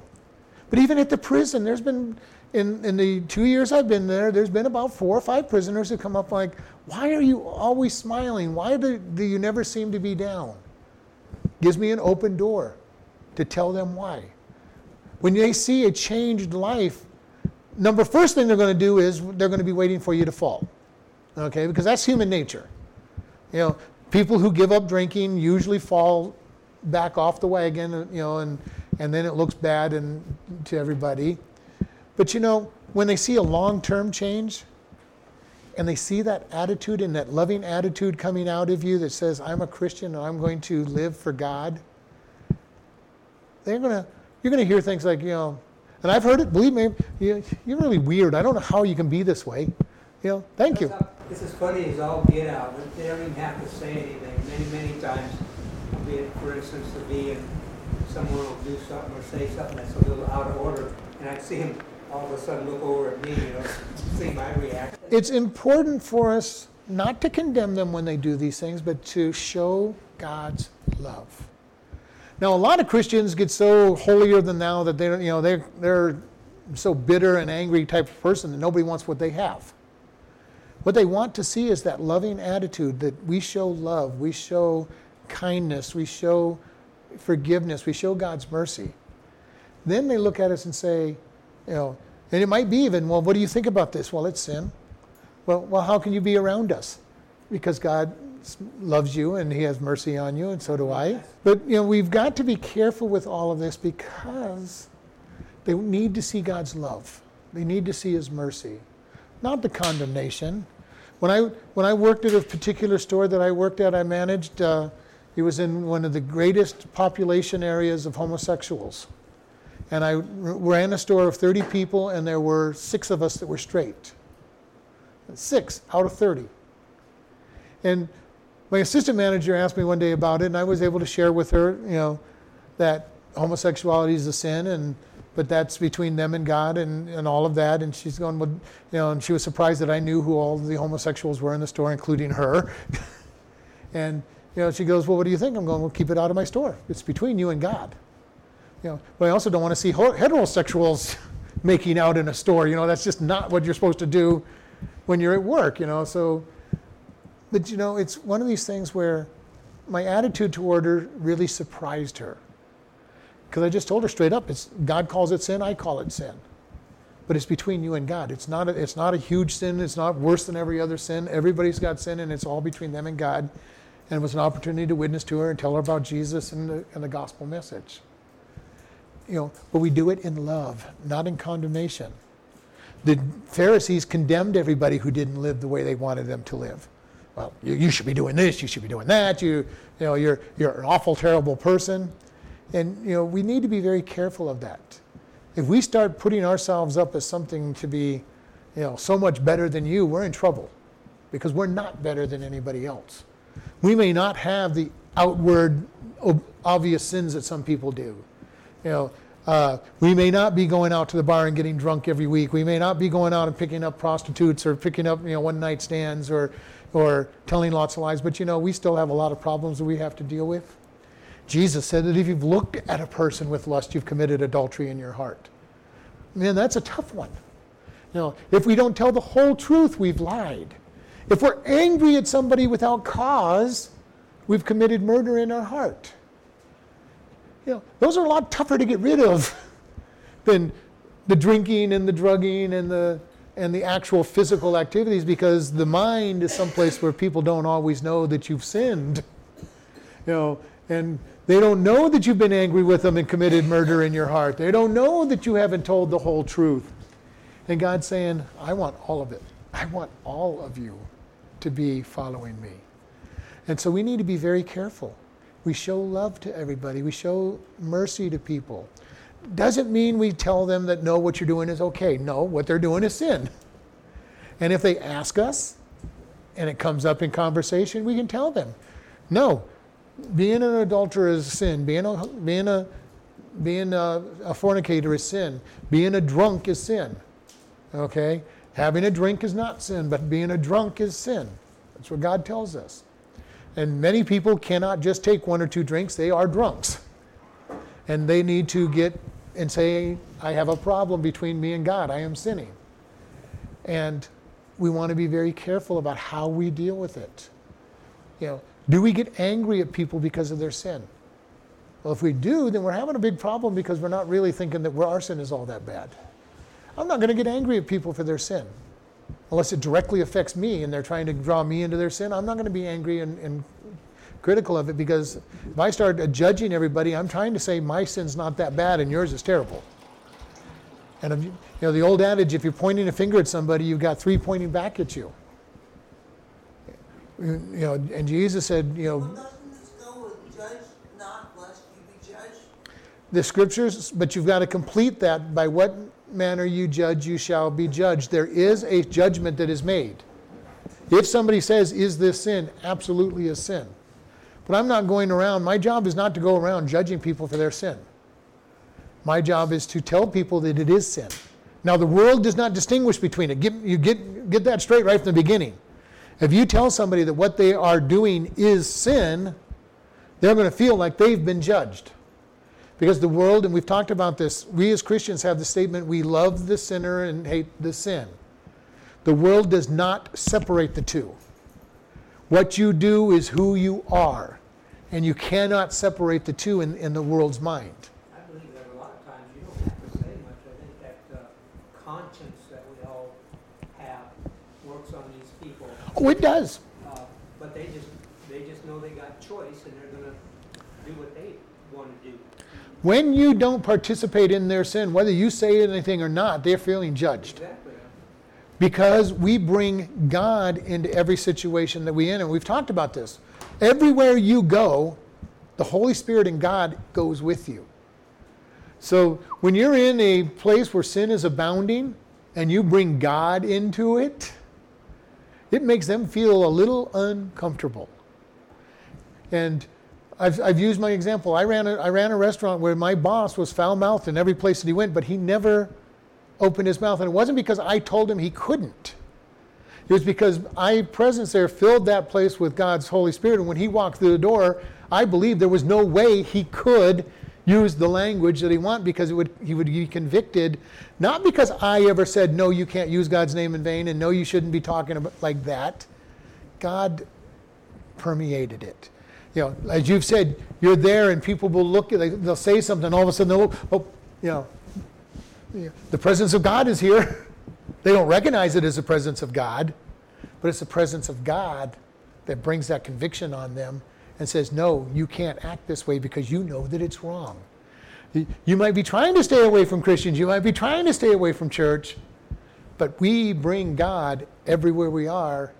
But even at the prison there's been in, in the two years I've been there, there's been about four or five prisoners who come up like, why are you always smiling? Why do, do you never seem to be down? Gives me an open door to tell them why. When they see a changed life, number first thing they're going to do is they're going to be waiting for you to fall. Okay, because that's human nature. You know, people who give up drinking usually fall back off the wagon, you know, and, and then it looks bad and, to everybody. But you know, when they see a long term change and they see that attitude and that loving attitude coming out of you that says, I'm a Christian and I'm going to live for God, they're going to, you're going to hear things like, you know, and I've heard it, believe me, you're really weird. I don't know how you can be this way. You know, thank you. It's as funny as all get out, they don't even have to say anything. Many, many times, it, for instance, to be and someone will do something or say something that's a little out of order, and I'd see him all of a sudden look over at me, you know, see my reaction. It's important for us not to condemn them when they do these things, but to show God's love. Now, a lot of Christians get so holier than thou that they, you know, they're, they're so bitter and angry type of person that nobody wants what they have. What they want to see is that loving attitude that we show love, we show kindness, we show forgiveness, we show God's mercy. Then they look at us and say, you know, and it might be even, well, what do you think about this? Well, it's sin. Well, well, how can you be around us? Because God loves you and He has mercy on you, and so do I. But you know, we've got to be careful with all of this because they need to see God's love. They need to see His mercy, not the condemnation. When I when I worked at a particular store that I worked at, I managed. Uh, it was in one of the greatest population areas of homosexuals. And I ran a store of 30 people, and there were six of us that were straight. Six out of 30. And my assistant manager asked me one day about it, and I was able to share with her, you know, that homosexuality is a sin, and but that's between them and God, and, and all of that. And she's going, well, you know, and she was surprised that I knew who all the homosexuals were in the store, including her. and you know, she goes, well, what do you think? I'm going, well, keep it out of my store. It's between you and God. You know, but I also don't want to see heterosexuals making out in a store. You know, that's just not what you're supposed to do when you're at work. You know, so but you know, it's one of these things where my attitude toward her really surprised her. Because I just told her straight up, it's God calls it sin, I call it sin. But it's between you and God. It's not a, it's not a huge sin, it's not worse than every other sin. Everybody's got sin and it's all between them and God. And it was an opportunity to witness to her and tell her about Jesus and the, and the gospel message. You know, but we do it in love, not in condemnation. The Pharisees condemned everybody who didn't live the way they wanted them to live well, you, you should be doing this, you should be doing that, you, you know, you're, you're an awful, terrible person. And, you know, we need to be very careful of that. If we start putting ourselves up as something to be, you know, so much better than you, we're in trouble because we're not better than anybody else. We may not have the outward obvious sins that some people do. You know, uh, we may not be going out to the bar and getting drunk every week. We may not be going out and picking up prostitutes or picking up, you know, one night stands or, or telling lots of lies, but you know, we still have a lot of problems that we have to deal with. Jesus said that if you've looked at a person with lust, you've committed adultery in your heart. Man, that's a tough one. You know, if we don't tell the whole truth, we've lied. If we're angry at somebody without cause, we've committed murder in our heart. You know, those are a lot tougher to get rid of than the drinking and the drugging and the and the actual physical activities because the mind is someplace where people don't always know that you've sinned. You know, and they don't know that you've been angry with them and committed murder in your heart. They don't know that you haven't told the whole truth. And God's saying, I want all of it. I want all of you to be following me. And so we need to be very careful. We show love to everybody, we show mercy to people doesn't mean we tell them that no, what you're doing is okay. No, what they're doing is sin. And if they ask us and it comes up in conversation, we can tell them, no, being an adulterer is sin. Being a, being a, being a, a fornicator is sin. Being a drunk is sin. Okay? Having a drink is not sin, but being a drunk is sin. That's what God tells us. And many people cannot just take one or two drinks, they are drunks and they need to get and say, I have a problem between me and God. I am sinning. And we want to be very careful about how we deal with it. You know, do we get angry at people because of their sin? Well, if we do, then we're having a big problem because we're not really thinking that our sin is all that bad. I'm not going to get angry at people for their sin. Unless it directly affects me and they're trying to draw me into their sin, I'm not going to be angry and, and critical of it because if I start judging everybody, I'm trying to say my sin's not that bad and yours is terrible. And if you, you know the old adage: if you're pointing a finger at somebody, you've got three pointing back at you. You know, and Jesus said, you know. Well, doesn't this go with judge not lest you be judged? The scriptures, but you've got to complete that by what manner you judge, you shall be judged. There is a judgment that is made. If somebody says, Is this sin? Absolutely a sin. But I'm not going around, my job is not to go around judging people for their sin. My job is to tell people that it is sin. Now, the world does not distinguish between it. Get, you get, get that straight right from the beginning. If you tell somebody that what they are doing is sin, they're going to feel like they've been judged. Because the world, and we've talked about this, we as Christians have the statement we love the sinner and hate the sin. The world does not separate the two. What you do is who you are, and you cannot separate the two in, in the world's mind. I believe that a lot of times you don't have to say much. I think that uh, conscience that we all have works on these people. Oh, it does. Uh, But they just, they just know they got choice and they're gonna do what they wanna do. When you don't participate in their sin, whether you say anything or not, they're feeling judged. Exactly. Because we bring God into every situation that we in, and we've talked about this. Everywhere you go, the Holy Spirit and God goes with you. So when you're in a place where sin is abounding and you bring God into it, it makes them feel a little uncomfortable. And I've, I've used my example. I ran, a, I ran a restaurant where my boss was foul mouthed in every place that he went, but he never opened his mouth. And it wasn't because I told him he couldn't. It was because my presence there filled that place with God's Holy Spirit. And when he walked through the door, I believed there was no way he could use the language that he wanted because would, he would be convicted, not because I ever said, no, you can't use God's name in vain and no, you shouldn't be talking about like that. God permeated it. You know, as you've said, you're there and people will look, they- they'll say something, all of a sudden they'll, oh, you know, the presence of God is here. They don't recognize it as the presence of God, but it's the presence of God that brings that conviction on them and says, No, you can't act this way because you know that it's wrong. You might be trying to stay away from Christians, you might be trying to stay away from church, but we bring God everywhere we are,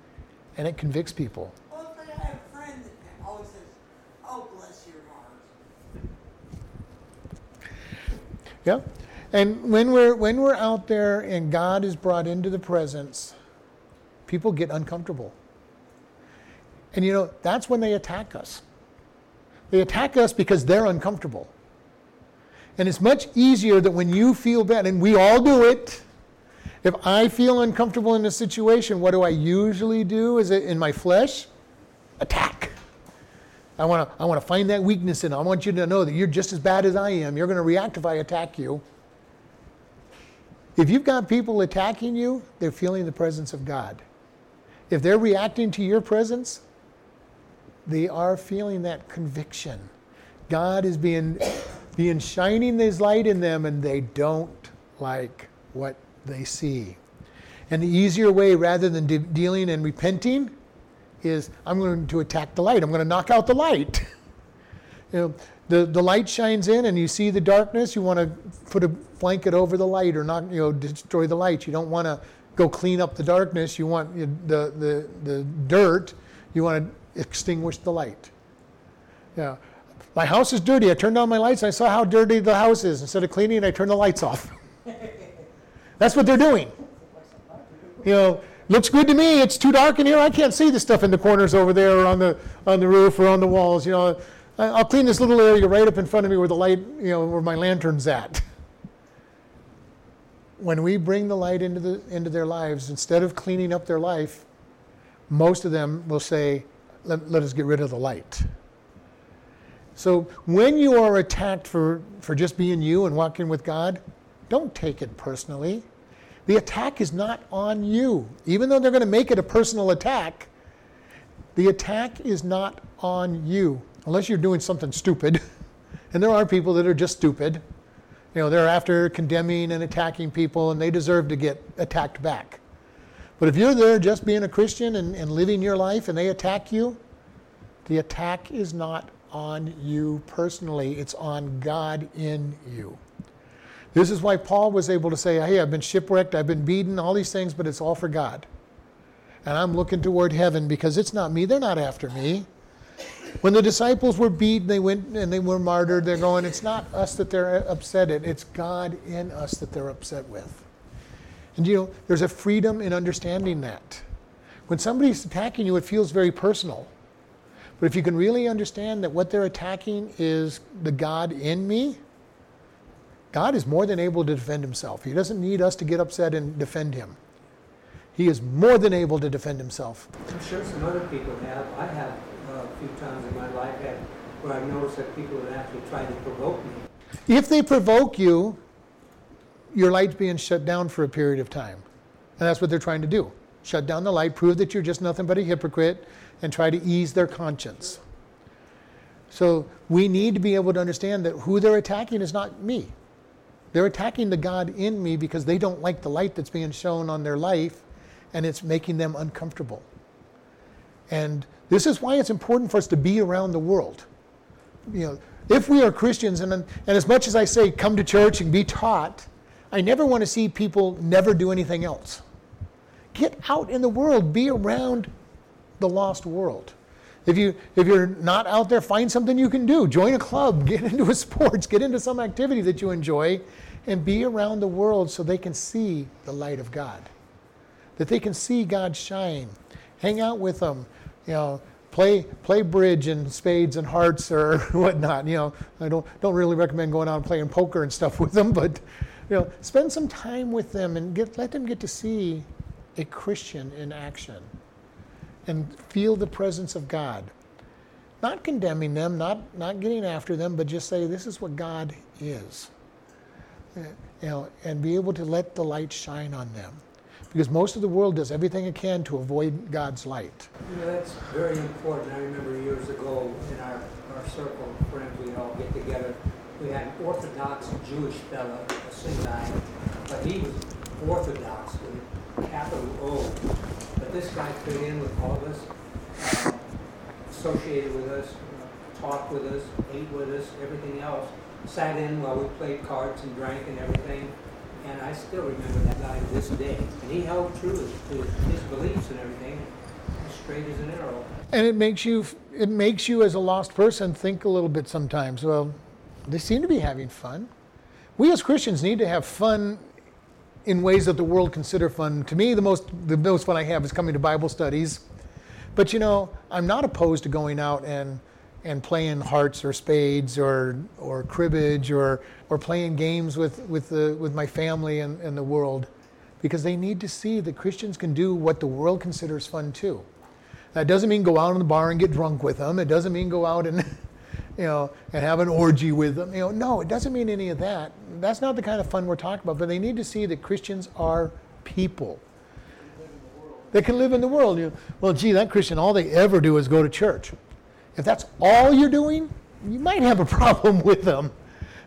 and it convicts people. Well, if I have a friend that always says, oh, bless your heart. Yeah. And when we're when we're out there and God is brought into the presence, people get uncomfortable. And you know, that's when they attack us. They attack us because they're uncomfortable. And it's much easier that when you feel bad, and we all do it. If I feel uncomfortable in a situation, what do I usually do? Is it in my flesh? Attack. I want to I want to find that weakness in it. I want you to know that you're just as bad as I am. You're going to react if I attack you. If you've got people attacking you, they're feeling the presence of God. If they're reacting to your presence, they are feeling that conviction. God is being, being shining His light in them, and they don't like what they see. And the easier way, rather than de- dealing and repenting, is I'm going to attack the light. I'm going to knock out the light. you know, the, the light shines in and you see the darkness, you want to put a blanket over the light or not, you know, destroy the light. You don't want to go clean up the darkness. You want the, the, the dirt, you want to extinguish the light. Yeah. My house is dirty. I turned on my lights. I saw how dirty the house is. Instead of cleaning, I turned the lights off. That's what they're doing. You know, looks good to me. It's too dark in here. I can't see the stuff in the corners over there or on the on the roof or on the walls. You know, I'll clean this little area right up in front of me where the light, you know, where my lantern's at. When we bring the light into the into their lives, instead of cleaning up their life, most of them will say, "Let, let us get rid of the light." So when you are attacked for, for just being you and walking with God, don't take it personally. The attack is not on you. Even though they're going to make it a personal attack, the attack is not on you, unless you're doing something stupid. And there are people that are just stupid. You know, they're after condemning and attacking people, and they deserve to get attacked back. But if you're there just being a Christian and, and living your life and they attack you, the attack is not on you personally, it's on God in you. This is why Paul was able to say, Hey, I've been shipwrecked, I've been beaten, all these things, but it's all for God. And I'm looking toward heaven because it's not me, they're not after me. When the disciples were beaten, they went and they were martyred, they're going, It's not us that they're upset at, it's God in us that they're upset with. And you know, there's a freedom in understanding that. When somebody's attacking you, it feels very personal. But if you can really understand that what they're attacking is the God in me, God is more than able to defend himself. He doesn't need us to get upset and defend him. He is more than able to defend himself. I'm sure some other people have. I have uh, a few times in my life had, where I've noticed that people have actually tried to provoke me. If they provoke you, your light's being shut down for a period of time. And that's what they're trying to do. Shut down the light, prove that you're just nothing but a hypocrite, and try to ease their conscience. So we need to be able to understand that who they're attacking is not me. They're attacking the God in me because they don't like the light that's being shown on their life and it's making them uncomfortable. And this is why it's important for us to be around the world. You know, if we are Christians, and, and as much as I say come to church and be taught, I never want to see people never do anything else. Get out in the world, be around the lost world. If you if you're not out there, find something you can do. Join a club, get into a sports, get into some activity that you enjoy, and be around the world so they can see the light of God. That they can see God shine. Hang out with them, you know, play play bridge and spades and hearts or whatnot. You know, I don't don't really recommend going out and playing poker and stuff with them, but you know, spend some time with them and get let them get to see a Christian in action and feel the presence of God. Not condemning them, not, not getting after them, but just say, this is what God is. Uh, you know, and be able to let the light shine on them. Because most of the world does everything it can to avoid God's light. You know, that's very important. I remember years ago in our, our circle of friends, we'd all get together. We had an Orthodox Jewish fellow, a guy, but he was Orthodox capital O. But this guy fit in with all of us, uh, associated with us, talked with us, ate with us, everything else. Sat in while we played cards and drank and everything. And I still remember that guy to this day. And he held true to his beliefs and everything, straight as an arrow. And it makes you, it makes you as a lost person think a little bit sometimes. Well, they seem to be having fun. We as Christians need to have fun in ways that the world consider fun. To me, the most the most fun I have is coming to Bible studies. But you know, I'm not opposed to going out and and playing hearts or spades or or cribbage or or playing games with with the with my family and, and the world because they need to see that Christians can do what the world considers fun too. That doesn't mean go out in the bar and get drunk with them. It doesn't mean go out and you know, and have an orgy with them. You know, no, it doesn't mean any of that. That's not the kind of fun we're talking about. But they need to see that Christians are people. They can live in the world. You well, gee, that Christian, all they ever do is go to church. If that's all you're doing, you might have a problem with them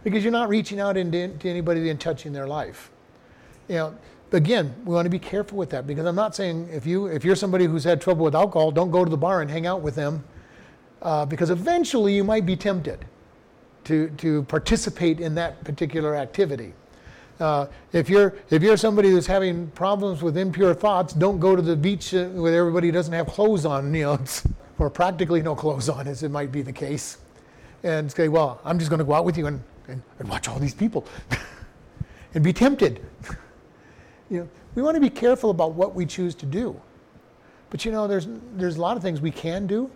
because you're not reaching out into, to anybody and touching their life. You know, again, we want to be careful with that because I'm not saying if you if you're somebody who's had trouble with alcohol, don't go to the bar and hang out with them uh, because eventually you might be tempted to, to participate in that particular activity. Uh, if you're if you're somebody who's having problems with impure thoughts, don't go to the beach uh, where everybody doesn't have clothes on, you know, or practically no clothes on, as it might be the case, and say, well, I'm just going to go out with you and, and, and watch all these people, and be tempted. you know, we want to be careful about what we choose to do, but you know, there's there's a lot of things we can do,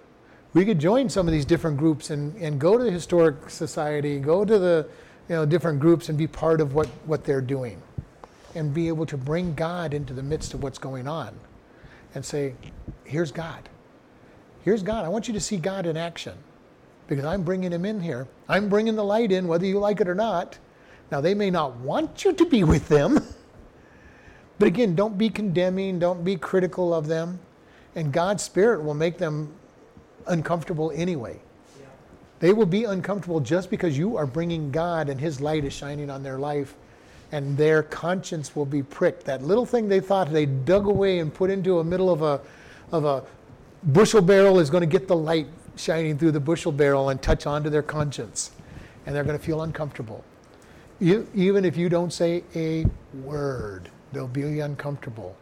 we could join some of these different groups and, and go to the historic society, go to the you know different groups and be part of what, what they're doing and be able to bring God into the midst of what's going on and say, here's God. Here's God. I want you to see God in action because I'm bringing him in here. I'm bringing the light in whether you like it or not. Now, they may not want you to be with them, but again, don't be condemning, don't be critical of them. And God's Spirit will make them uncomfortable anyway. They will be uncomfortable just because you are bringing God and His light is shining on their life, and their conscience will be pricked. That little thing they thought they dug away and put into a middle of a, of a bushel barrel is going to get the light shining through the bushel barrel and touch onto their conscience, and they're going to feel uncomfortable. You, even if you don't say a word, they'll be uncomfortable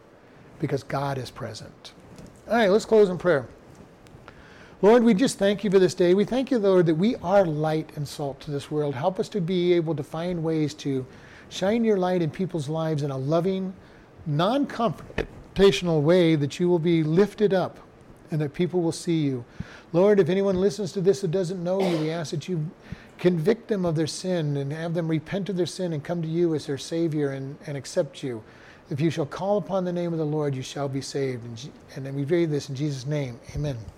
because God is present. All right, let's close in prayer. Lord, we just thank you for this day. We thank you, Lord, that we are light and salt to this world. Help us to be able to find ways to shine your light in people's lives in a loving, non confrontational way, that you will be lifted up and that people will see you. Lord, if anyone listens to this that doesn't know you, we ask that you convict them of their sin and have them repent of their sin and come to you as their Savior and, and accept you. If you shall call upon the name of the Lord, you shall be saved. And, and then we pray this in Jesus' name. Amen.